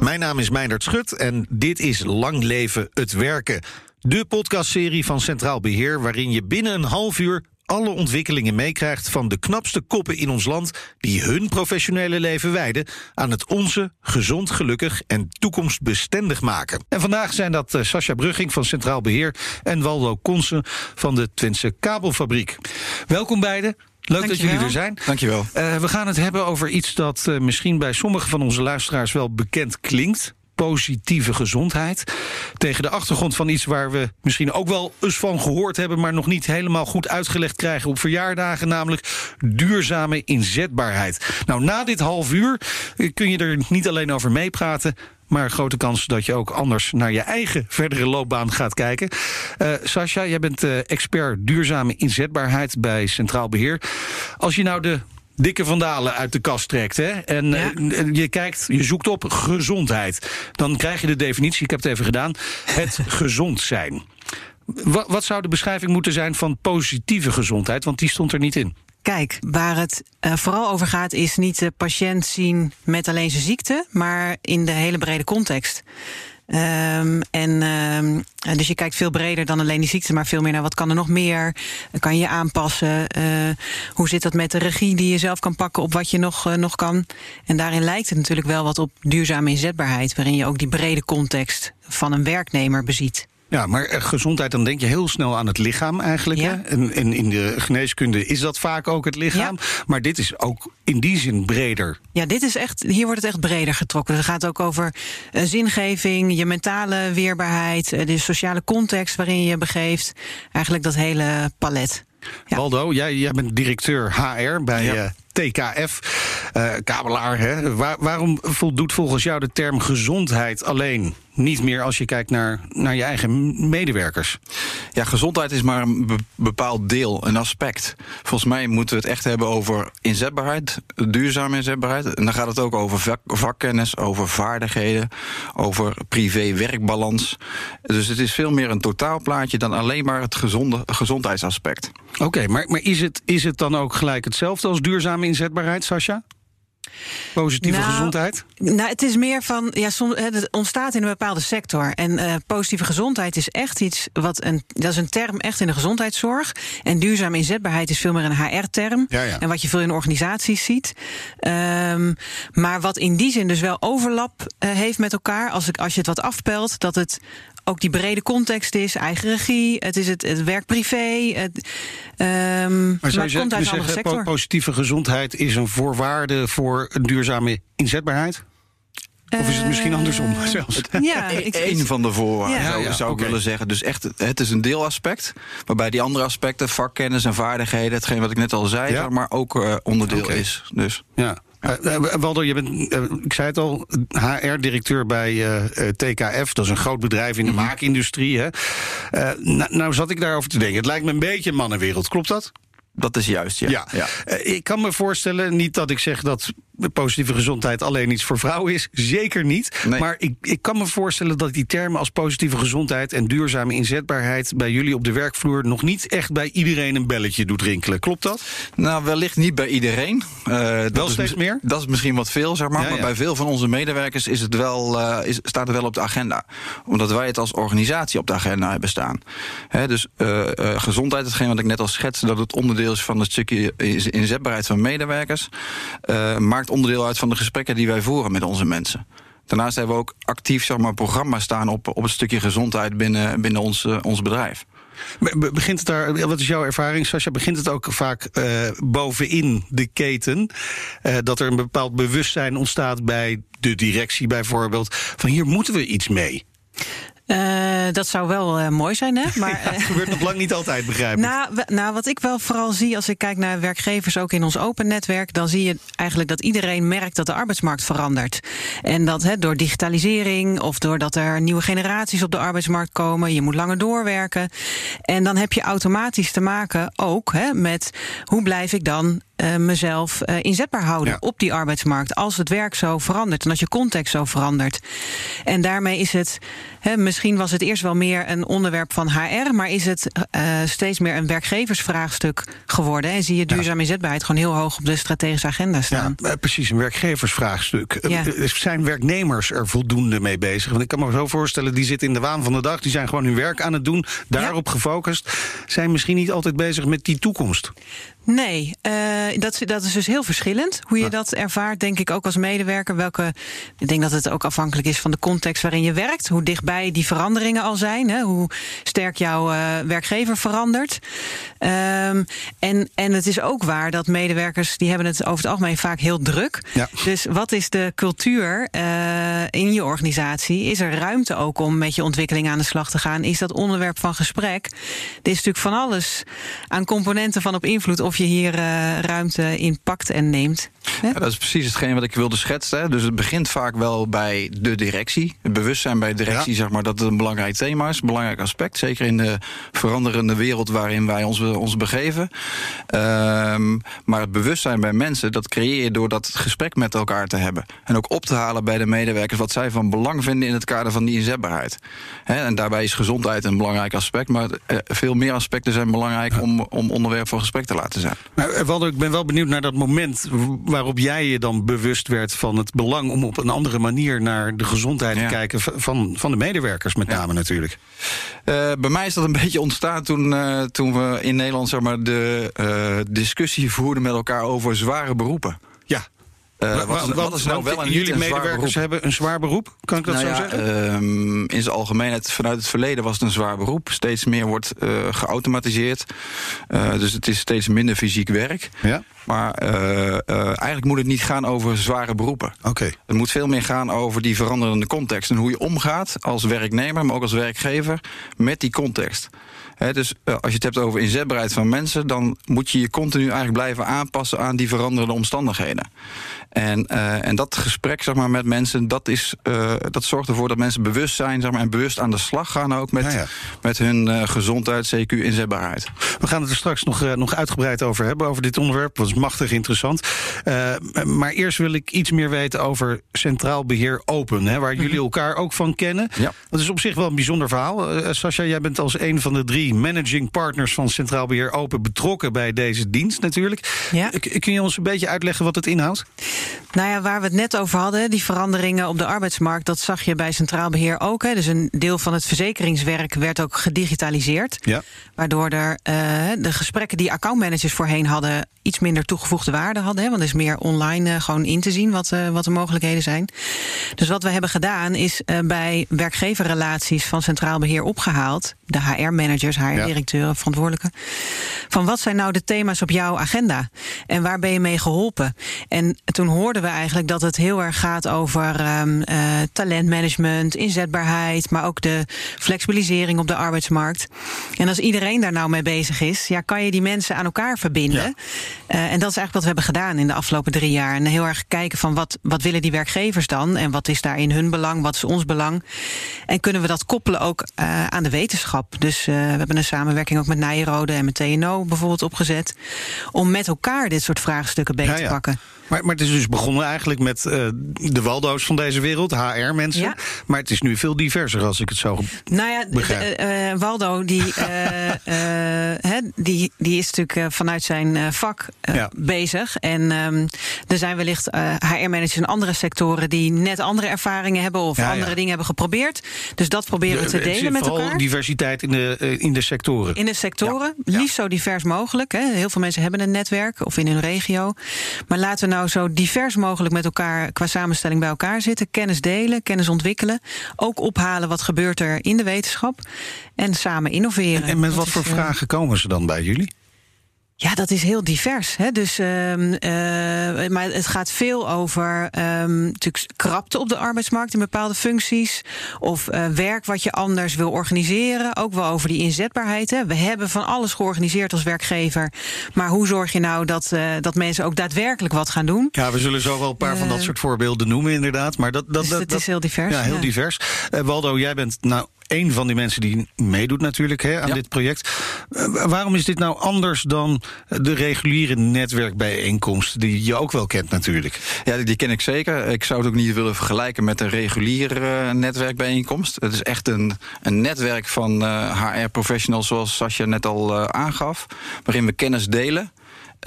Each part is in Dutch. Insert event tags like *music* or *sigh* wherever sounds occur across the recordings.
Mijn naam is Meindert Schut en dit is Lang Leven het Werken. De podcastserie van Centraal Beheer waarin je binnen een half uur alle ontwikkelingen meekrijgt van de knapste koppen in ons land die hun professionele leven wijden aan het onze gezond, gelukkig en toekomstbestendig maken. En vandaag zijn dat uh, Sascha Brugging van Centraal Beheer en Waldo Konsen van de Twentse Kabelfabriek. Welkom beiden. Leuk dat jullie er zijn. Dankjewel. Uh, we gaan het hebben over iets dat uh, misschien bij sommige van onze luisteraars wel bekend klinkt positieve gezondheid. Tegen de achtergrond van iets waar we misschien ook wel eens van gehoord hebben, maar nog niet helemaal goed uitgelegd krijgen op verjaardagen, namelijk duurzame inzetbaarheid. Nou, na dit half uur kun je er niet alleen over meepraten, maar grote kans dat je ook anders naar je eigen verdere loopbaan gaat kijken. Uh, Sascha, jij bent uh, expert duurzame inzetbaarheid bij Centraal Beheer. Als je nou de dikke vandalen uit de kast trekt. Hè? En ja. uh, je kijkt, je zoekt op gezondheid. Dan krijg je de definitie, ik heb het even gedaan, het *laughs* gezond zijn. Wat, wat zou de beschrijving moeten zijn van positieve gezondheid? Want die stond er niet in. Kijk, waar het uh, vooral over gaat, is niet de patiënt zien met alleen zijn ziekte, maar in de hele brede context. Um, en um, dus je kijkt veel breder dan alleen die ziekte, maar veel meer naar wat kan er nog meer? Kan je aanpassen? Hoe zit dat met de regie die je zelf kan pakken op wat je nog, nog kan? En daarin lijkt het natuurlijk wel wat op duurzame inzetbaarheid, waarin je ook die brede context van een werknemer beziet. Ja, maar gezondheid, dan denk je heel snel aan het lichaam eigenlijk. Ja. Hè? En, en, in de geneeskunde is dat vaak ook het lichaam. Ja. Maar dit is ook in die zin breder. Ja, dit is echt, hier wordt het echt breder getrokken. Het gaat ook over uh, zingeving, je mentale weerbaarheid, uh, de sociale context waarin je je begeeft. Eigenlijk dat hele palet. Ja. Waldo, jij, jij bent directeur HR bij ja. uh, TKF, kabelaar. Hè? Waar, waarom voldoet volgens jou de term gezondheid alleen niet meer als je kijkt naar, naar je eigen medewerkers? Ja, gezondheid is maar een be bepaald deel, een aspect. Volgens mij moeten we het echt hebben over inzetbaarheid, duurzame inzetbaarheid. En dan gaat het ook over vak vakkennis, over vaardigheden, over privé-werkbalans. Dus het is veel meer een totaalplaatje dan alleen maar het gezonde, gezondheidsaspect. Oké, okay, maar, maar is, het, is het dan ook gelijk hetzelfde als duurzame inzetbaarheid, Sascha? Positieve nou, gezondheid? Nou, het is meer van, ja, soms, het ontstaat in een bepaalde sector. En uh, positieve gezondheid is echt iets wat een, dat is een term echt in de gezondheidszorg. En duurzame inzetbaarheid is veel meer een HR-term. Ja, ja. En wat je veel in organisaties ziet. Um, maar wat in die zin dus wel overlap uh, heeft met elkaar, als, ik, als je het wat afpelt, dat het ook die brede context is, eigen regie, het is het, het werk privé. Het, um, maar zou je komt uit een andere zeggen, sector. positieve gezondheid is een voorwaarde voor een duurzame inzetbaarheid? Of is het misschien andersom zelfs? *laughs* Ja, ik, Eén van de voorwaarden ja. zou, ja, zou ik okay. willen zeggen. Dus echt, het is een deelaspect. Waarbij die andere aspecten, vakkennis en vaardigheden, hetgeen wat ik net al zei, ja. maar ook uh, onderdeel okay. is. Dus. Ja. Uh, uh, Waldo, je bent, uh, ik zei het al, HR-directeur bij TKF. Dat is een groot bedrijf in de -hmm. maakindustrie. Hè? nou, nou zat ik daarover te denken. Het lijkt me een beetje een mannenwereld, klopt dat? Dat is juist, ja. ja. ja. Ik kan me voorstellen, niet dat ik zeg dat positieve gezondheid alleen iets voor vrouwen is. Zeker niet. Nee. Maar ik, ik kan me voorstellen dat die termen als positieve gezondheid en duurzame inzetbaarheid bij jullie op de werkvloer nog niet echt bij iedereen een belletje doet rinkelen. Klopt dat? Nou, wellicht niet bij iedereen. Uh, wel steeds meer? Dat is misschien wat veel, zeg maar. Ja, ja. Maar bij veel van onze medewerkers is het wel, uh, is, staat het wel op de agenda. Omdat wij het als organisatie op de agenda hebben staan. He, dus uh, gezondheid, hetgeen wat ik net al schetste, dat het onderdeel is van het stukje inzetbaarheid van medewerkers, maakt onderdeel uit van de gesprekken die wij voeren met onze mensen. Daarnaast hebben we ook actief zeg maar, programma's staan op, op het stukje gezondheid binnen, binnen ons, uh, ons bedrijf. Begint het daar, wat is jouw ervaring, Sascha? Begint het ook vaak uh, bovenin de keten? Dat er een bepaald bewustzijn ontstaat bij de directie bijvoorbeeld. Van hier moeten we iets mee. Uh, dat zou wel uh, mooi zijn, hè? Maar *laughs* ja, dat gebeurt nog lang niet altijd, begrijp ik. Nou, nou, wat ik wel vooral zie als ik kijk naar werkgevers, ook in ons open netwerk, dan zie je eigenlijk dat iedereen merkt dat de arbeidsmarkt verandert. En dat hè, door digitalisering of doordat er nieuwe generaties op de arbeidsmarkt komen, je moet langer doorwerken. En dan heb je automatisch te maken ook hè, met hoe blijf ik dan mezelf inzetbaar houden op die arbeidsmarkt. Als het werk zo verandert en als je context zo verandert. En daarmee is het, misschien was het eerst wel meer een onderwerp van HR, maar is het steeds meer een werkgeversvraagstuk geworden. En zie je duurzaam inzetbaarheid gewoon heel hoog op de strategische agenda staan. Ja, precies, een werkgeversvraagstuk. Ja. Zijn werknemers er voldoende mee bezig? Want ik kan me zo voorstellen, die zitten in de waan van de dag, die zijn gewoon hun werk aan het doen, daarop gefocust. Zijn misschien niet altijd bezig met die toekomst. Nee, uh, dat, dat is dus heel verschillend. Hoe je dat ervaart, denk ik ook als medewerker. Welke, ik denk dat het ook afhankelijk is van de context waarin je werkt. Hoe dichtbij die veranderingen al zijn. Hè, hoe sterk jouw uh, werkgever verandert. Um, en, en het is ook waar dat medewerkers, die hebben het over het algemeen vaak heel druk. Ja. Dus wat is de cultuur uh, in je organisatie? Is er ruimte ook om met je ontwikkeling aan de slag te gaan? Is dat onderwerp van gesprek? Er is natuurlijk van alles aan componenten van op invloed of je hier uh, ruimte in pakt en neemt. Ja, dat is precies hetgeen wat ik wilde schetsen. Dus het begint vaak wel bij de directie. Het bewustzijn bij de directie, zeg maar, dat het een belangrijk thema is. Een belangrijk aspect. Zeker in de veranderende wereld waarin wij ons, ons begeven. Um, maar het bewustzijn bij mensen, dat creëer je door dat gesprek met elkaar te hebben. En ook op te halen bij de medewerkers wat zij van belang vinden in het kader van die inzetbaarheid. en daarbij is gezondheid een belangrijk aspect. Maar eh, veel meer aspecten zijn belangrijk om, om onderwerp van gesprek te laten zijn. Maar eh, Waldo, ik ben wel benieuwd naar dat moment waarop jij je dan bewust werd van het belang om op een andere manier naar de gezondheid te kijken van, van de medewerkers, met name natuurlijk. Uh, bij mij is dat een *laughs* beetje ontstaan toen, uh, toen we in Nederland zeg maar, de uh, discussie voerden met elkaar over zware beroepen. Ja. Uh, wat, is, wat is nou wel en jullie medewerkers hebben een zwaar beroep? Kan ik dat nou zo ja, zeggen? Um, in zijn algemeenheid, vanuit het verleden was het een zwaar beroep. Steeds meer wordt uh, geautomatiseerd. Uh, dus het is steeds minder fysiek werk. Ja. Maar eigenlijk moet het niet gaan over zware beroepen. Okay. Het moet veel meer gaan over die veranderende context. En hoe je omgaat als werknemer, maar ook als werkgever, met die context dus uh, als je het hebt over inzetbaarheid van mensen, dan moet je je continu eigenlijk blijven aanpassen aan die veranderende omstandigheden. En, uh, en dat gesprek zeg maar, met mensen, dat, is, uh, dat zorgt ervoor dat mensen bewust zijn zeg maar, en bewust aan de slag gaan ook met, ja. met hun gezondheid, CQ, inzetbaarheid. We gaan het er straks nog, nog uitgebreid over hebben, over dit onderwerp. Dat is machtig interessant. maar eerst wil ik iets meer weten over Centraal Beheer Open, hè, waar jullie elkaar ook van kennen. Ja. Dat is op zich wel een bijzonder verhaal. Sascha, jij bent als een van de drie managing partners van Centraal Beheer Open betrokken bij deze dienst natuurlijk. Ja. Kun je ons een beetje uitleggen wat het inhoudt? Nou ja, waar we het net over hadden, die veranderingen op de arbeidsmarkt, dat zag je bij Centraal Beheer ook. Hè. Dus een deel van het verzekeringswerk werd ook gedigitaliseerd. Ja. Waardoor er uh, de gesprekken die accountmanagers voorheen hadden, iets minder toegevoegde waarde hadden. Hè, want er is meer online uh, gewoon in te zien wat, uh, wat de mogelijkheden zijn. Dus wat we hebben gedaan is bij werkgeverrelaties van Centraal Beheer opgehaald, de HR-managers, HR-directeuren, ja. verantwoordelijken. Van wat zijn nou de thema's op jouw agenda? En waar ben je mee geholpen? En toen hoorden we eigenlijk dat het heel erg gaat over um, uh, talentmanagement, inzetbaarheid, maar ook de flexibilisering op de arbeidsmarkt. En als iedereen daar nou mee bezig is, ja, kan je die mensen aan elkaar verbinden. Ja. Uh, en dat is eigenlijk wat we hebben gedaan in de afgelopen drie jaar. En heel erg kijken van wat, wat willen die werkgevers dan? En wat is daar in hun belang? Wat is ons belang? En kunnen we dat koppelen ook uh, aan de wetenschap? Dus we hebben een samenwerking ook met Nijrode en met TNO bijvoorbeeld opgezet. Om met elkaar dit soort vraagstukken beter ja, ja. te pakken. Maar, maar het is dus begonnen eigenlijk met uh, de Waldo's van deze wereld, HR-mensen. Ja. Maar het is nu veel diverser, als ik het zo nou ja, begrijp. Uh, Waldo, die, *laughs* he, die, die is natuurlijk vanuit zijn vak ja. bezig. En um, er zijn wellicht HR-managers in andere sectoren die net andere ervaringen hebben of ja, andere dingen hebben geprobeerd. Dus dat proberen we te delen met elkaar. diversiteit in de, in de sectoren. In de sectoren, liefst zo divers mogelijk. Hè. Heel veel mensen hebben een netwerk of in hun regio. Maar laten we nou nou zo divers mogelijk met elkaar qua samenstelling bij elkaar zitten. Kennis delen, kennis ontwikkelen. Ook ophalen wat gebeurt er in de wetenschap. En samen innoveren. En, en met wat voor is, vragen komen ze dan bij jullie? Ja, dat is heel divers. Hè? Dus, uh, uh, maar het gaat veel over um, natuurlijk krapte op de arbeidsmarkt in bepaalde functies. Of uh, werk wat je anders wil organiseren. Ook wel over die inzetbaarheid. Hè? We hebben van alles georganiseerd als werkgever. Maar hoe zorg je nou dat, dat mensen ook daadwerkelijk wat gaan doen? Ja, we zullen zo wel een paar van dat soort voorbeelden noemen, inderdaad. Maar dat, dat, dus dat, het is heel divers. Ja, heel ja. divers. Waldo, jij bent nou een van die mensen die meedoet natuurlijk hè, aan dit project. Uh, waarom is dit nou anders dan de reguliere netwerkbijeenkomst... die je ook wel kent natuurlijk? Ja, die ken ik zeker. Ik zou het ook niet willen vergelijken met een reguliere netwerkbijeenkomst. Het is echt een, een netwerk van HR-professionals, zoals Sascha net al aangaf... waarin we kennis delen...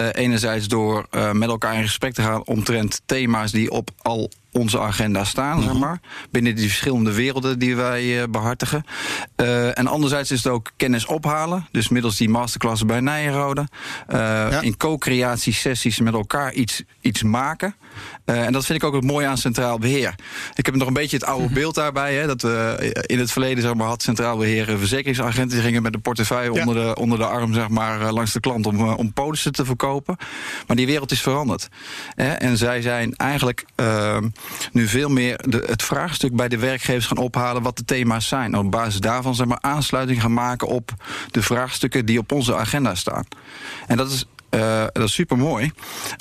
Uh, enerzijds door uh, met elkaar in gesprek te gaan omtrent thema's die op al onze agenda staan, zeg mhm. maar. Binnen die verschillende werelden die wij uh, behartigen. en anderzijds is het ook kennis ophalen. Dus middels die masterclass bij Nijenrode. Ja. In co-creatiesessies met elkaar iets, iets maken. Uh, en dat vind ik ook het mooie aan Centraal Beheer. Ik heb nog een beetje het oude mhm. beeld daarbij. Hè, dat we in het verleden zeg maar, had Centraal Beheer verzekeringsagenten... die gingen met een portefeuille onder, de, onder de arm zeg maar, langs de klant... om, om polissen te verkopen. Maar die wereld is veranderd. Hè, en zij zijn eigenlijk uh, nu veel meer de, het vraagstuk bij de werkgevers gaan ophalen... wat de thema's zijn. Op basis daarvan zeg maar, aansluiting gaan maken op de vraagstukken... die op onze agenda staan. En dat is uh, dat is super mooi.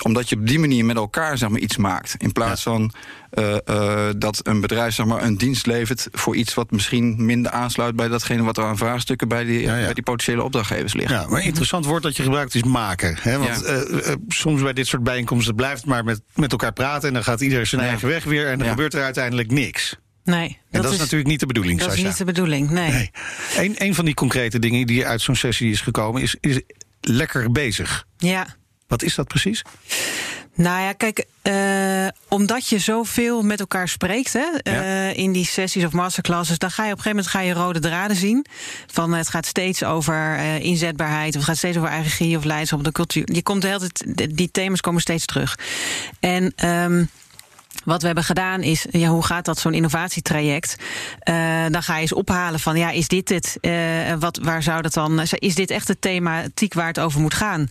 Omdat je op die manier met elkaar zeg maar, iets maakt. In plaats van uh, uh, dat een bedrijf zeg maar, een dienst levert voor iets wat misschien minder aansluit bij datgene wat er aan vraagstukken bij die, ja, ja. Bij die potentiële opdrachtgevers ligt. Ja, maar interessant woord dat je gebruikt is maken. Hè? Want soms bij dit soort bijeenkomsten blijft het maar met, met elkaar praten en dan gaat iedereen zijn eigen weg weer en dan gebeurt er uiteindelijk niks. Nee. Dat en dat is, natuurlijk niet de bedoeling, Dat is niet de bedoeling, nee. nee. Een, een van die concrete dingen die uit zo'n sessie is gekomen... is, is lekker bezig. Ja. Wat is dat precies? Nou ja, kijk, uh, omdat je zoveel met elkaar spreekt hè, uh, in die sessies of masterclasses, dan ga je op een gegeven moment ga je rode draden zien. Van het gaat steeds over uh, inzetbaarheid, of het gaat steeds over eigen regie of leiderschap, de cultuur. Je komt de hele tijd, die thema's komen steeds terug. En um, wat we hebben gedaan is, ja, hoe gaat dat zo'n innovatietraject? Uh, dan ga je eens ophalen van, ja, is dit het? Uh, wat, waar zou dat dan? Is dit echt het thematiek waar het over moet gaan?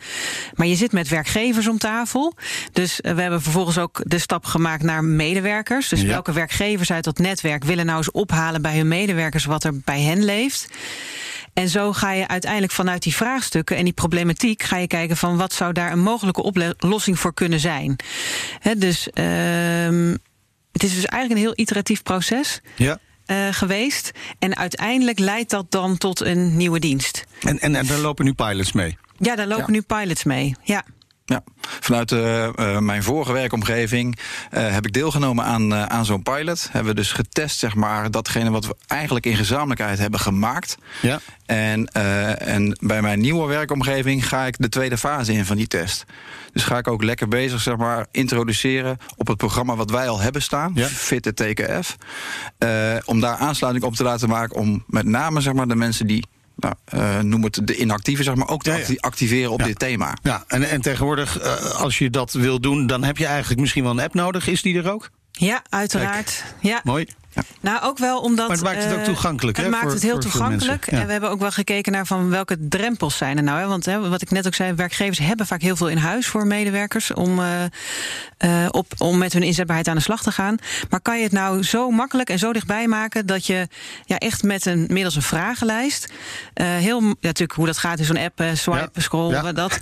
Maar je zit met werkgevers om tafel. Dus we hebben vervolgens ook de stap gemaakt naar medewerkers. Dus ja. welke werkgevers uit dat netwerk willen nou eens ophalen bij hun medewerkers wat er bij hen leeft? En zo ga je uiteindelijk vanuit die vraagstukken en die problematiek ga je kijken van wat zou daar een mogelijke oplossing voor kunnen zijn. He, dus um, het is dus eigenlijk een heel iteratief proces. Ja. Uh, geweest. En uiteindelijk leidt dat dan tot een nieuwe dienst. En, en, en daar lopen nu pilots mee? Ja, daar lopen ja. nu pilots mee. Ja. Vanuit uh, uh, mijn vorige werkomgeving uh, heb ik deelgenomen aan, aan zo'n pilot. Hebben we dus getest, zeg maar, datgene wat we eigenlijk in gezamenlijkheid hebben gemaakt. Ja. En, en bij mijn nieuwe werkomgeving ga ik de tweede fase in van die test. Dus ga ik ook lekker bezig, zeg maar, introduceren op het programma wat wij al hebben staan, ja. Fit TKF. om daar aansluiting op te laten maken om met name, zeg maar, de mensen die nou, uh, noem het de inactieve, zeg maar, ook te ja, ja. activeren op ja. dit thema. Ja, en, en tegenwoordig, uh, als je dat wil doen, dan heb je eigenlijk misschien wel een app nodig. Is die er ook? Ja, uiteraard. Ja. Mooi. Ja. Nou, ook wel omdat. Maar het maakt het ook toegankelijk. Het maakt voor, het heel toegankelijk. Ja. En we hebben ook wel gekeken naar van welke drempels zijn er nou. Hè? Want hè, wat ik net ook zei, werkgevers hebben vaak heel veel in huis voor medewerkers om, uh, uh, op, om met hun inzetbaarheid aan de slag te gaan. Maar kan je het nou zo makkelijk en zo dichtbij maken dat je ja, echt met een middels een vragenlijst. Heel, ja, natuurlijk hoe dat gaat in zo'n app, swipen, scrollen, dat.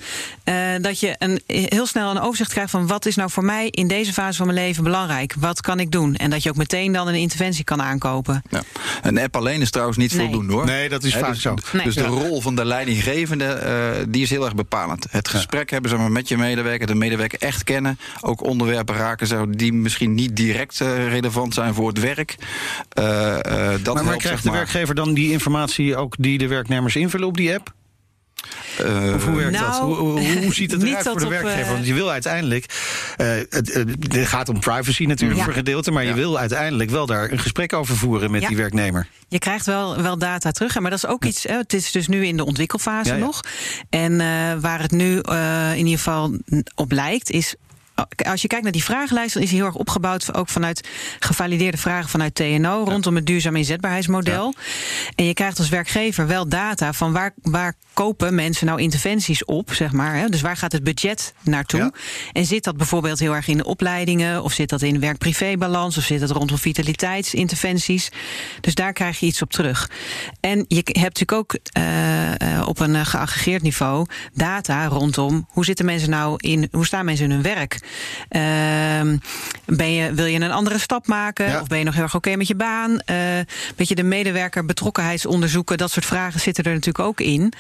dat je een, heel snel een overzicht krijgt van wat is nou voor mij in deze fase van mijn leven belangrijk? Wat kan ik doen? En dat je ook meteen dan een interventie kan aankopen. Ja. Een app alleen is trouwens niet nee. voldoende hoor. Nee, dat is He, vaak dus, zo. Nee. Dus de rol van de leidinggevende uh, die is heel erg bepalend. Het gesprek ja. hebben zeg maar, met je medewerker, de medewerker echt kennen. Ook onderwerpen raken zeg, die misschien niet direct uh, relevant zijn voor het werk. Uh, dat maar, maar helpt, krijgt zeg de werkgever dan die informatie ook die de werknemers invullen op die app? Uh, of hoe werkt nou, dat? Hoe, hoe, hoe, ziet het *laughs* eruit voor de werkgever? Op, Want je wil uiteindelijk. Uh, het, het, gaat om privacy natuurlijk ja. voor gedeelte. Maar ja. je wil uiteindelijk wel daar een gesprek over voeren met ja. die werknemer. Je krijgt wel, wel data terug. Maar dat is ook iets. Hè, het is dus nu in de ontwikkelfase nog. En uh, waar het nu in ieder geval op lijkt, is als je kijkt naar die vragenlijst, dan is die heel erg opgebouwd ook vanuit gevalideerde vragen vanuit TNO rondom het duurzaam inzetbaarheidsmodel. Ja. En je krijgt als werkgever wel data van waar, waar kopen mensen nou interventies op, zeg maar. Hè? Dus waar gaat het budget naartoe? Ja. En zit dat bijvoorbeeld heel erg in de opleidingen, of zit dat in werk-privé-balans, of zit dat rondom vitaliteitsinterventies? Dus daar krijg je iets op terug. En je hebt natuurlijk ook uh, op een geaggregeerd niveau data rondom hoe zitten mensen nou in, hoe staan mensen in hun werk? Ehm, ben je, wil je een andere stap maken? Of ben je nog heel erg oké met je baan? Uh, weet je, de medewerker betrokkenheidsonderzoeken, dat soort vragen zitten er natuurlijk ook in.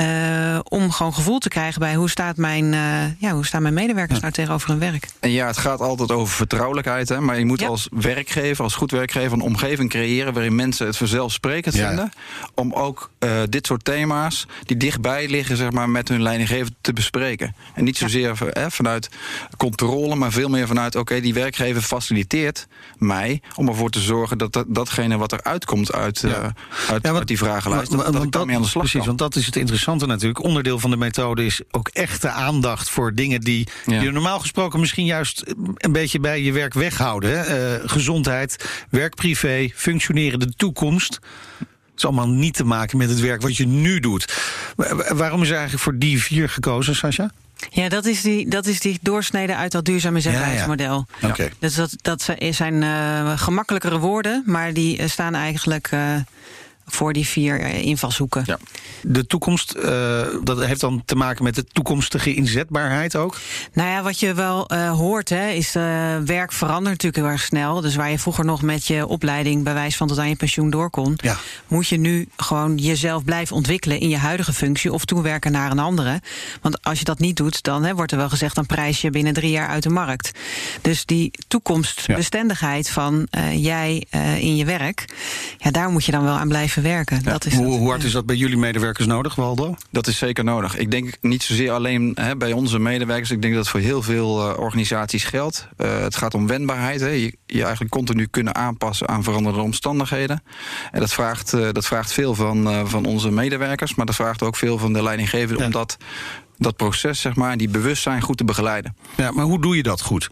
Uh, om gewoon gevoel te krijgen bij hoe staat mijn, uh, ja, hoe staan mijn medewerkers nou tegenover hun werk. En ja, het gaat altijd over vertrouwelijkheid. Hè, maar je moet als werkgever, als goed werkgever, een omgeving creëren waarin mensen het vanzelfsprekend vinden. Om ook uh, dit soort thema's die dichtbij liggen, zeg maar, met hun leidinggever te bespreken. En niet zozeer vanuit controle, maar veel meer vanuit: oké, die werkgever faciliteert mij om ervoor te zorgen dat, dat datgene wat er uitkomt uit, uit, uit, die vragenlijst, dat, dat, dat aan de slag Precies, want dat is het interessante interessante natuurlijk. Onderdeel van de methode is ook echte aandacht voor dingen die je normaal gesproken misschien juist een beetje bij je werk weghouden. Uh, gezondheid, werk privé, functionerende toekomst. Het is allemaal niet te maken met het werk wat je nu doet. Waarom is er eigenlijk voor die vier gekozen, Sascha? Ja, dat is die, dat is die doorsnede uit dat duurzame zetbaarheidsmodel. Ja, ja. Dus dat, dat zijn uh, gemakkelijkere woorden, maar die uh, staan eigenlijk uh, voor die vier eh, invalshoeken. Ja. De toekomst, uh, dat heeft dan te maken met de toekomstige inzetbaarheid ook? Nou ja, wat je wel uh, hoort, hè, is uh, werk verandert natuurlijk heel erg snel. Dus waar je vroeger nog met je opleiding bij wijze van tot aan je pensioen door kon, ja. moet je nu gewoon jezelf blijven ontwikkelen in je huidige functie of toewerken naar een andere. Want als je dat niet doet, dan hè, wordt er wel gezegd, dan prijs je binnen drie jaar uit de markt. Dus die toekomstbestendigheid van jij in je werk, ja, daar moet je dan wel aan blijven verwerken. dat is hoe, hoe, hard is dat bij jullie medewerkers nodig, Waldo? Dat is zeker nodig. Ik denk niet zozeer alleen hè, bij onze medewerkers. Ik denk dat het voor heel veel uh, organisaties geldt. Uh, het gaat om wendbaarheid. Hè. Je, je, eigenlijk continu kunnen aanpassen aan veranderende omstandigheden. En dat vraagt, uh, dat vraagt veel van, van onze medewerkers. Maar dat vraagt ook veel van de leidinggevende ja. om dat, dat proces, zeg maar, die bewustzijn goed te begeleiden. Ja, maar hoe doe je dat goed?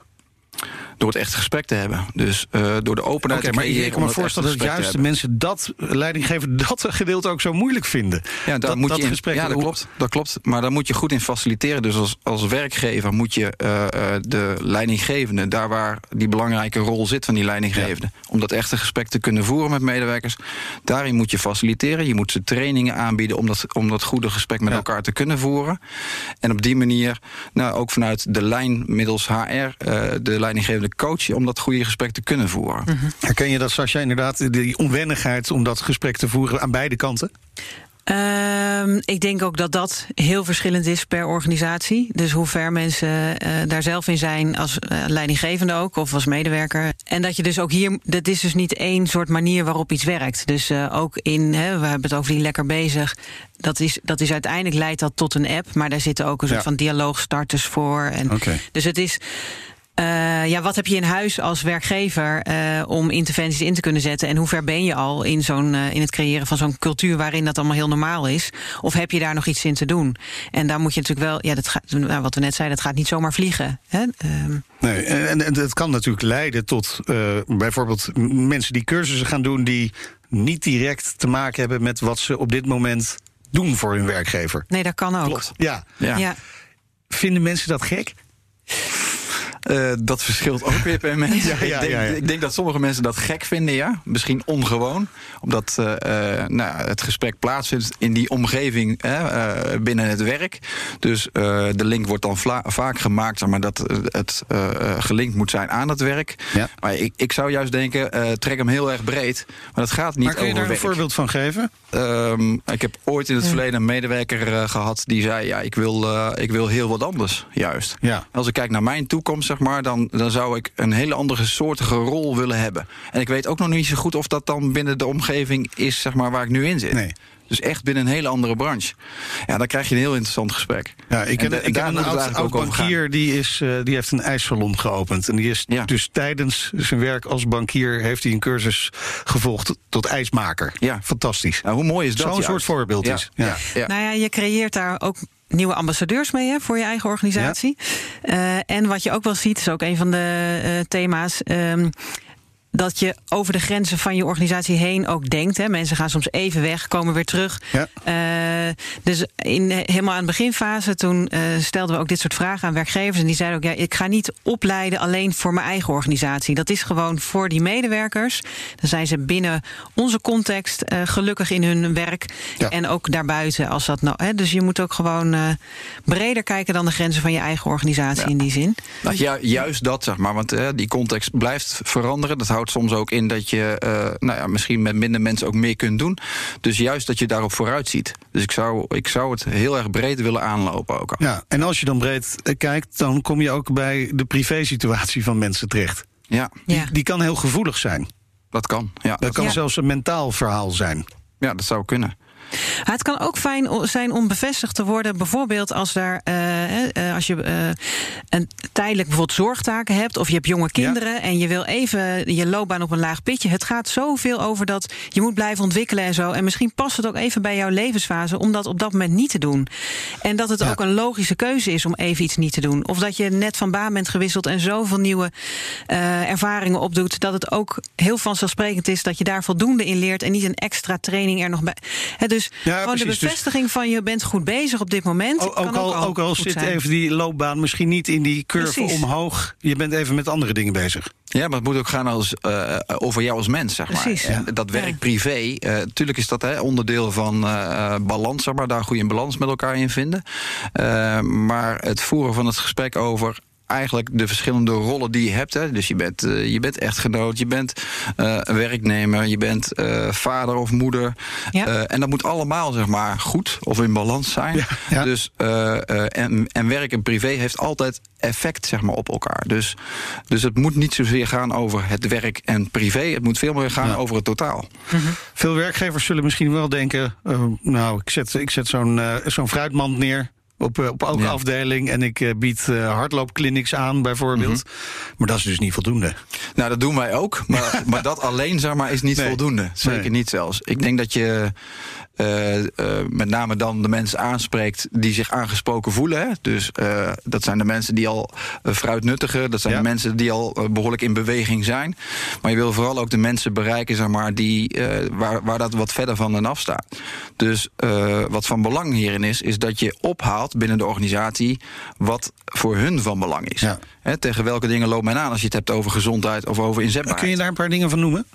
Door het echt gesprek te hebben. Dus uh, door de openheid okay, te maar ik kan me voorstellen dat juist de mensen dat, leidinggever, *laughs* dat gedeelte ook zo moeilijk vinden. Ja, dat, moet je in, gesprek. Ja, dat klopt, dat klopt. Maar daar moet je goed in faciliteren. Dus als, als werkgever moet je uh, de leidinggevende, daar waar die belangrijke rol zit van die leidinggevende, ja. om dat echte gesprek te kunnen voeren met medewerkers, daarin moet je faciliteren. Je moet ze trainingen aanbieden om dat, om dat goede gesprek met ja. elkaar te kunnen voeren. En op die manier, nou, ook vanuit de lijn middels HR, uh, de leidinggevende coachen om dat goede gesprek te kunnen voeren. Mm -hmm. Herken je dat, Sascha, inderdaad, die onwennigheid om dat gesprek te voeren aan beide kanten? Um, ik denk ook dat dat heel verschillend is per organisatie. Dus hoe ver mensen uh, daar zelf in zijn, als uh, leidinggevende ook, of als medewerker. En dat je dus ook hier, dat is dus niet één soort manier waarop iets werkt. Dus uh, ook in, hè, we hebben het over die lekker bezig. Dat is, dat is uiteindelijk leidt dat tot een app, maar daar zitten ook een soort ja. van dialoogstarters voor. En okay. Dus het is. Uh, ja, wat heb je in huis als werkgever uh, om interventies in te kunnen zetten? En hoe ver ben je al in, zo'n, uh, in het creëren van zo'n cultuur waarin dat allemaal heel normaal is? Of heb je daar nog iets in te doen? En daar moet je natuurlijk wel, ja, dat gaat, nou, wat we net zeiden, dat gaat niet zomaar vliegen. Hè? Nee, en, en het kan natuurlijk leiden tot bijvoorbeeld mensen die cursussen gaan doen die niet direct te maken hebben met wat ze op dit moment doen voor hun werkgever. Nee, dat kan ook. Klopt. Ja. ja. ja. Vinden mensen dat gek? Uh, dat verschilt ook weer per mens. *laughs* ja, ja, ik, denk, ja, ik, denk, dat sommige mensen dat gek vinden, ja. Misschien ongewoon. Omdat uh, uh, nou, het gesprek plaatsvindt in die omgeving binnen het werk. Dus de link wordt dan vaak gemaakt, maar dat het gelinkt moet zijn aan het werk. Maar ik, ik zou juist denken, trek hem heel erg breed. Maar dat gaat niet maar kun je over daar werk. een voorbeeld van geven? Um, ik heb ooit in het verleden een medewerker gehad die zei: Ja, ik wil, ik wil heel wat anders, juist. Als ik kijk naar mijn toekomst zeg maar, dan, dan zou ik een hele andere soortige rol willen hebben. En ik weet ook nog niet zo goed of dat dan binnen de omgeving is zeg maar, waar ik nu in zit. Nee. Dus echt binnen een hele andere branche. Ja, dan krijg je een heel interessant gesprek. Ja, ik ken, ik ken een oud, oud bankier die, is, uh, die heeft een ijssalon geopend. En die is ja. dus tijdens zijn werk als bankier... heeft hij een cursus gevolgd tot ijsmaker. Ja. Fantastisch. Nou, hoe mooi is dat? Zo'n soort voorbeeld ja. is. Ja. Ja. Nou ja, je creëert daar ook nieuwe ambassadeurs mee hè, voor je eigen organisatie. Ja. Uh, en wat je ook wel ziet, is ook een van de uh, thema's. Um, dat je over de grenzen van je organisatie heen ook denkt. Hè. Mensen gaan soms even weg, komen weer terug. Ja. Uh, dus in, helemaal aan de beginfase, toen uh, stelden we ook dit soort vragen aan werkgevers. En die zeiden ook, ja, ik ga niet opleiden alleen voor mijn eigen organisatie. Dat is gewoon voor die medewerkers. Dan zijn ze binnen onze context uh, gelukkig in hun werk. Ja. En ook daarbuiten als dat nou. Hè. Dus je moet ook gewoon breder kijken dan de grenzen van je eigen organisatie ja. in die zin. Nou, ja, juist dat, zeg maar. Want die context blijft veranderen. Dat houdt soms ook in dat je uh, nou ja, misschien met minder mensen ook meer kunt doen. Dus juist dat je daarop vooruit ziet. Dus ik zou, ik zou het heel erg breed willen aanlopen ook. Al. Ja, en als je dan breed eh, kijkt, dan kom je ook bij de privésituatie van mensen terecht. Ja. Die, die kan heel gevoelig zijn. Dat kan, ja. Dat kan zelfs een mentaal verhaal zijn. Ja, dat zou kunnen. Het kan ook fijn zijn om bevestigd te worden, bijvoorbeeld als, daar, uh, als je uh, een tijdelijk bijvoorbeeld zorgtaken hebt, of je hebt jonge kinderen ja. en je wil even je loopbaan op een laag pitje. Het gaat zoveel over dat je moet blijven ontwikkelen en zo. En misschien past het ook even bij jouw levensfase om dat op dat moment niet te doen. En dat het ja. ook een logische keuze is om even iets niet te doen. Of dat je net van baan bent gewisseld en zoveel nieuwe uh, ervaringen opdoet, dat het ook heel vanzelfsprekend is dat je daar voldoende in leert en niet een extra training er nog bij. He, dus dus ja, gewoon precies. de bevestiging dus... van je bent goed bezig op dit moment. O, ook, al, ook al zit zijn. even die loopbaan misschien niet in die curve precies. omhoog. Je bent even met andere dingen bezig. Ja, maar het moet ook gaan als, uh, over jou als mens, zeg maar. Precies. En dat werk privé, uh, tuurlijk is dat hè, onderdeel van uh, balans, zeg maar, daar goede balans met elkaar in vinden. maar het voeren van het gesprek over eigenlijk de verschillende rollen die je hebt. Hè. Dus je bent, uh, je bent echtgenoot, je bent uh, werknemer, je bent uh, vader of moeder. Ja. en dat moet allemaal zeg maar goed of in balans zijn. Ja, ja. Dus, en, en werk en privé heeft altijd effect zeg maar, op elkaar. Dus, dus het moet niet zozeer gaan over het werk en privé. Het moet veel meer gaan over het totaal. Mm -hmm. Veel werkgevers zullen misschien wel denken... nou, ik zet, ik zet zo'n zo'n fruitmand neer op, eh, op elke ja. afdeling. En ik uh, bied uh, hardloopclinics aan, bijvoorbeeld. Mm -hmm. Maar dat is dus niet voldoende. Nou, dat doen wij ook. Maar, *laughs* maar dat alleen, zeg maar, is niet nee. voldoende. Zeker nee. niet zelfs. Ik denk dat je uh, uh, met name dan de mensen aanspreekt die zich aangesproken voelen. Hè? Dus uh, dat zijn de mensen die al fruitnuttigen. Dat zijn ja. de mensen die al behoorlijk in beweging zijn. Maar je wil vooral ook de mensen bereiken zeg maar, die, waar, waar dat wat verder van af staat. Dus wat van belang hierin is, is dat je ophaalt binnen de organisatie wat voor hun van belang is. Ja. Hè, tegen welke dingen loopt men aan als je het hebt over gezondheid of over inzetbaarheid. Kun je daar een paar dingen van noemen?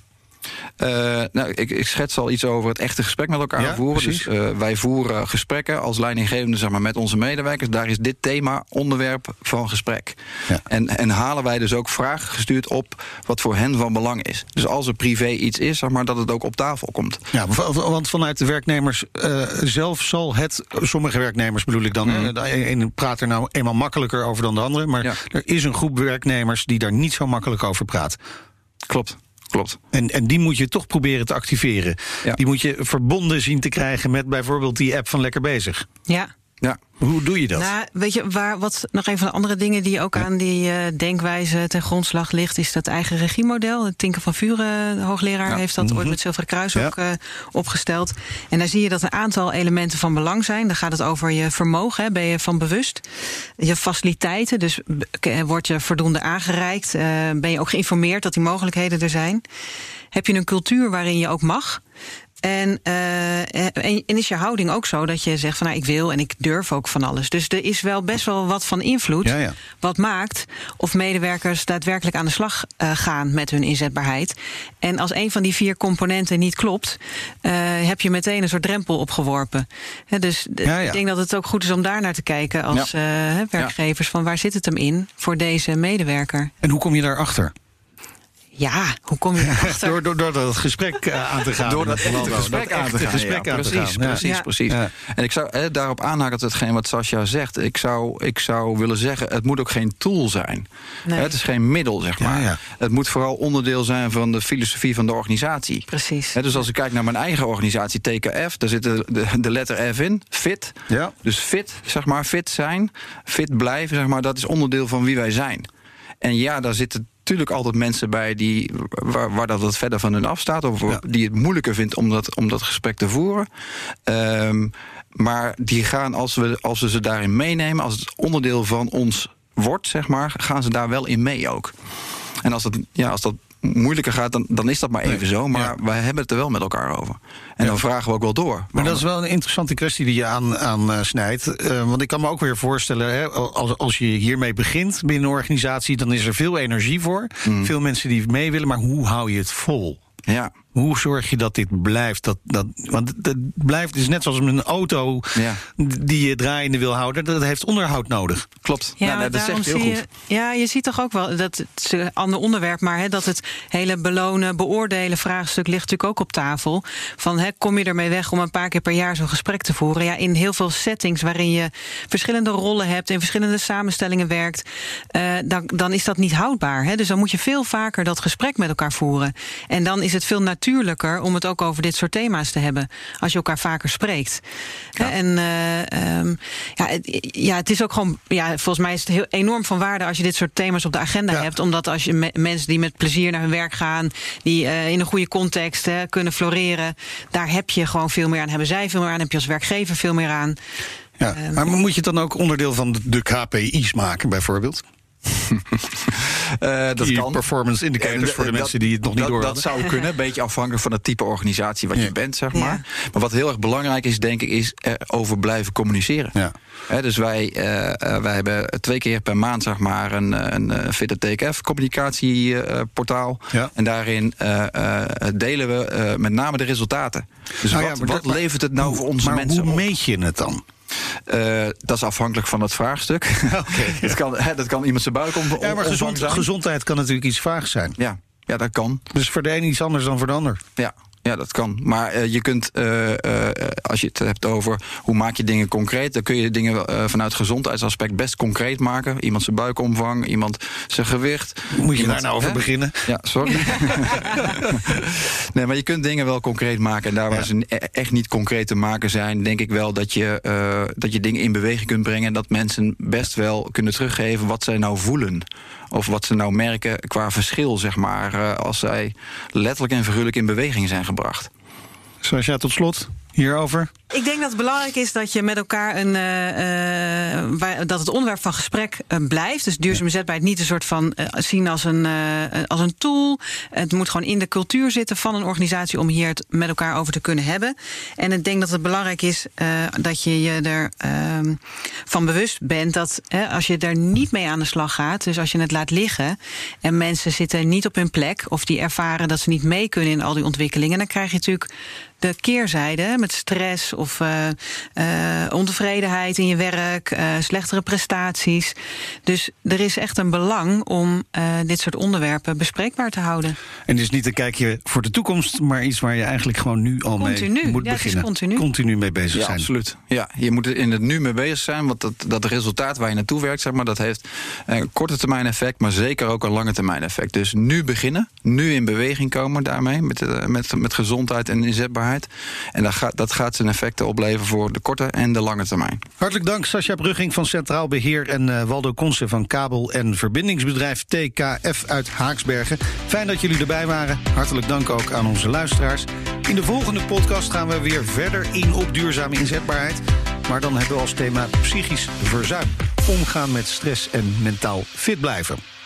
Uh, nou, ik, ik, schets al iets over het echte gesprek met elkaar ja, voeren. Precies. Dus uh, wij voeren gesprekken als leidinggevende zeg maar, met onze medewerkers. Daar is dit thema onderwerp van gesprek. Ja. En, en halen wij dus ook vragen gestuurd op wat voor hen van belang is. Dus als er privé iets is, zeg maar, dat het ook op tafel komt. Ja, want vanuit de werknemers uh, zelf zal het, sommige werknemers bedoel ik dan, mm. de een praat er nou eenmaal makkelijker over dan de andere. Maar ja. er is een groep werknemers die daar niet zo makkelijk over praat. Klopt. Klopt. En, en die moet je toch proberen te activeren. Ja. Die moet je verbonden zien te krijgen met bijvoorbeeld die app van Lekker Bezig. Ja. Hoe doe je dat? Nou, weet je, waar, wat nog een van de andere dingen die ook ja. aan die uh, denkwijze ten grondslag ligt, is dat eigen regiemodel. Tinker van Vuren, de hoogleraar, ja. heeft dat ooit met Zilveren Kruis ja. ook uh, opgesteld. En daar zie je dat een aantal elementen van belang zijn. Dan gaat het over je vermogen, hè, ben je van bewust. Je faciliteiten, dus word je voldoende aangereikt. Uh, ben je ook geïnformeerd dat die mogelijkheden er zijn. Heb je een cultuur waarin je ook mag? En, uh, en is je houding ook zo dat je zegt van nou ik wil en ik durf ook van alles. Dus er is wel best wel wat van invloed. Ja, ja. Wat maakt of medewerkers daadwerkelijk aan de slag uh, gaan met hun inzetbaarheid. En als een van die vier componenten niet klopt, uh, heb je meteen een soort drempel opgeworpen. He, dus ja, ik denk dat het ook goed is om daar naar te kijken als werkgevers. Van waar zit het hem in voor deze medewerker? En hoe kom je daarachter? Ja, hoe kom je erachter? *laughs* door, door, door dat gesprek uh, aan te gaan. Door dat echte gesprek aan te gaan. Gesprek ja, aan precies, te gaan. precies, ja. precies. Ja. En ik zou eh, daarop aanhaken hetgeen wat Sascha zegt. Ik zou, ik zou willen zeggen, het moet ook geen tool zijn. Nee. Het is geen middel, zeg maar. Het moet vooral onderdeel zijn van de filosofie van de organisatie. Precies. dus als ik kijk naar mijn eigen organisatie, TKF, daar zit de, de, de letter F in, fit. Ja. Dus fit, zeg maar, fit zijn, fit blijven, zeg maar, dat is onderdeel van wie wij zijn. En ja, daar zitten natuurlijk altijd mensen bij die, waar, waar dat wat verder van hun afstaat. Of ja. die het moeilijker vindt om dat, om dat gesprek te voeren. Um, maar die gaan, als we, als we ze daarin meenemen, als het onderdeel van ons wordt, zeg maar, gaan ze daar wel in mee ook. En als dat, ja, als dat moeilijker gaat, dan, dan is dat maar even zo. Maar wij hebben het er wel met elkaar over. En dan vragen we ook wel door. Maar dat is wel een interessante kwestie die je aan, aan uh, snijdt. Uh, want ik kan me ook weer voorstellen, hè, als, als je hiermee begint binnen een organisatie, dan is er veel energie voor. Mm. Veel mensen die mee willen, maar hoe hou je het vol? Ja. Hoe zorg je dat dit blijft? Dat, dat, want het blijft, is net zoals een auto ja. die je draaiende wil houden. Dat heeft onderhoud nodig. Klopt. Ja, nou, dat zegt heel goed. Je, ja, je ziet toch ook wel, dat het is een ander onderwerp, maar hè, dat het hele belonen, beoordelen vraagstuk ligt natuurlijk ook op tafel. Van hè, kom je ermee weg om een paar keer per jaar zo'n gesprek te voeren? Ja, in heel veel settings waarin je verschillende rollen hebt, in verschillende samenstellingen werkt, uh, dan, dan is dat niet houdbaar. Hè? Dus dan moet je veel vaker dat gesprek met elkaar voeren. En dan is het veel natuurlijker natuurlijker om het ook over dit soort thema's te hebben. Als je elkaar vaker spreekt. Ja. En uh, um, ja, het, ja, het is ook gewoon. Ja, volgens mij is het heel enorm van waarde als je dit soort thema's op de agenda ja. hebt. Omdat als je me, mensen die met plezier naar hun werk gaan, die uh, in een goede context hè, kunnen floreren, daar heb je gewoon veel meer aan. Hebben zij veel meer aan, heb je als werkgever veel meer aan. Ja, uh, maar moet je het dan ook onderdeel van de KPI's maken, bijvoorbeeld? *laughs* uh, dat kan. performance indicators voor de mensen die het nog niet door Dat zou kunnen, een *laughs* beetje afhankelijk van het type organisatie wat je bent, zeg maar. Ja. Maar wat heel erg belangrijk is, denk ik, is over blijven communiceren. Ja. He, dus wij, uh, wij hebben twee keer per maand, zeg maar, een, een Fitte TKF communicatieportaal. Ja. En daarin delen we met name de resultaten. Dus nou wat, wat levert het nou voor onze maar mensen hoe meet je het dan? Uh, dat is afhankelijk van het vraagstuk. *laughs* Okay, *laughs* dat, kan, hè, dat kan iemand zijn buik om. Ja, maar gezond, gezondheid kan natuurlijk iets vaags zijn. Ja, ja, dat kan. Dus voor de een iets anders dan voor de ander. Ja, ja, dat kan. Maar uh, je kunt, uh, uh, als je het hebt over hoe maak je dingen concreet, dan kun je dingen vanuit gezondheidsaspect best concreet maken. Iemand zijn buikomvang, iemand zijn gewicht. Moet je iemand, daar nou over beginnen? Ja, sorry. *laughs* nee, maar je kunt dingen wel concreet maken. En daar waar ja. ze echt niet concreet te maken zijn, denk ik wel dat je, dat je dingen in beweging kunt brengen. En dat mensen best wel kunnen teruggeven wat zij nou voelen. Of wat ze nou merken qua verschil, zeg maar, als zij letterlijk en figuurlijk in beweging zijn gebracht. Jij tot slot hierover? Ik denk dat het belangrijk is dat je met elkaar een. Uh, uh, dat het onderwerp van gesprek uh, blijft. Dus duurzame zetbaarheid niet een soort van zien als een, als een tool. Het moet gewoon in de cultuur zitten van een organisatie om hier het met elkaar over te kunnen hebben. En ik denk dat het belangrijk is dat je je er ehm, van bewust bent dat als je er niet mee aan de slag gaat, dus als je het laat liggen en mensen zitten niet op hun plek of die ervaren dat ze niet mee kunnen in al die ontwikkelingen, dan krijg je natuurlijk de keerzijde met stress of uh, uh, ontevredenheid in je werk, uh, slechtere prestaties. Dus er is echt een belang om dit soort onderwerpen bespreekbaar te houden. En is niet een kijkje voor de toekomst, maar iets waar je eigenlijk gewoon nu al continu. mee moet ja, beginnen. continu. continu mee bezig ja, zijn. Absoluut. Ja, je moet er in het nu mee bezig zijn, want dat, dat resultaat waar je naartoe werkt, zeg maar, dat heeft een korte termijn effect, maar zeker ook een lange termijn effect. Dus nu beginnen, nu in beweging komen daarmee, met, met, met gezondheid en inzetbaarheid. En dat gaat, dat gaat zijn effecten opleveren voor de korte en de lange termijn. Hartelijk dank, Sascha Brugging van Centraal Beheer en uh, Waldo Konsen van kabel- en verbindingsbedrijf TKF uit Haaksbergen. Fijn dat jullie erbij waren. Hartelijk dank ook aan onze luisteraars. In de volgende podcast gaan we weer verder in op duurzame inzetbaarheid. Maar dan hebben we als thema psychisch verzuim. Omgaan met stress en mentaal fit blijven.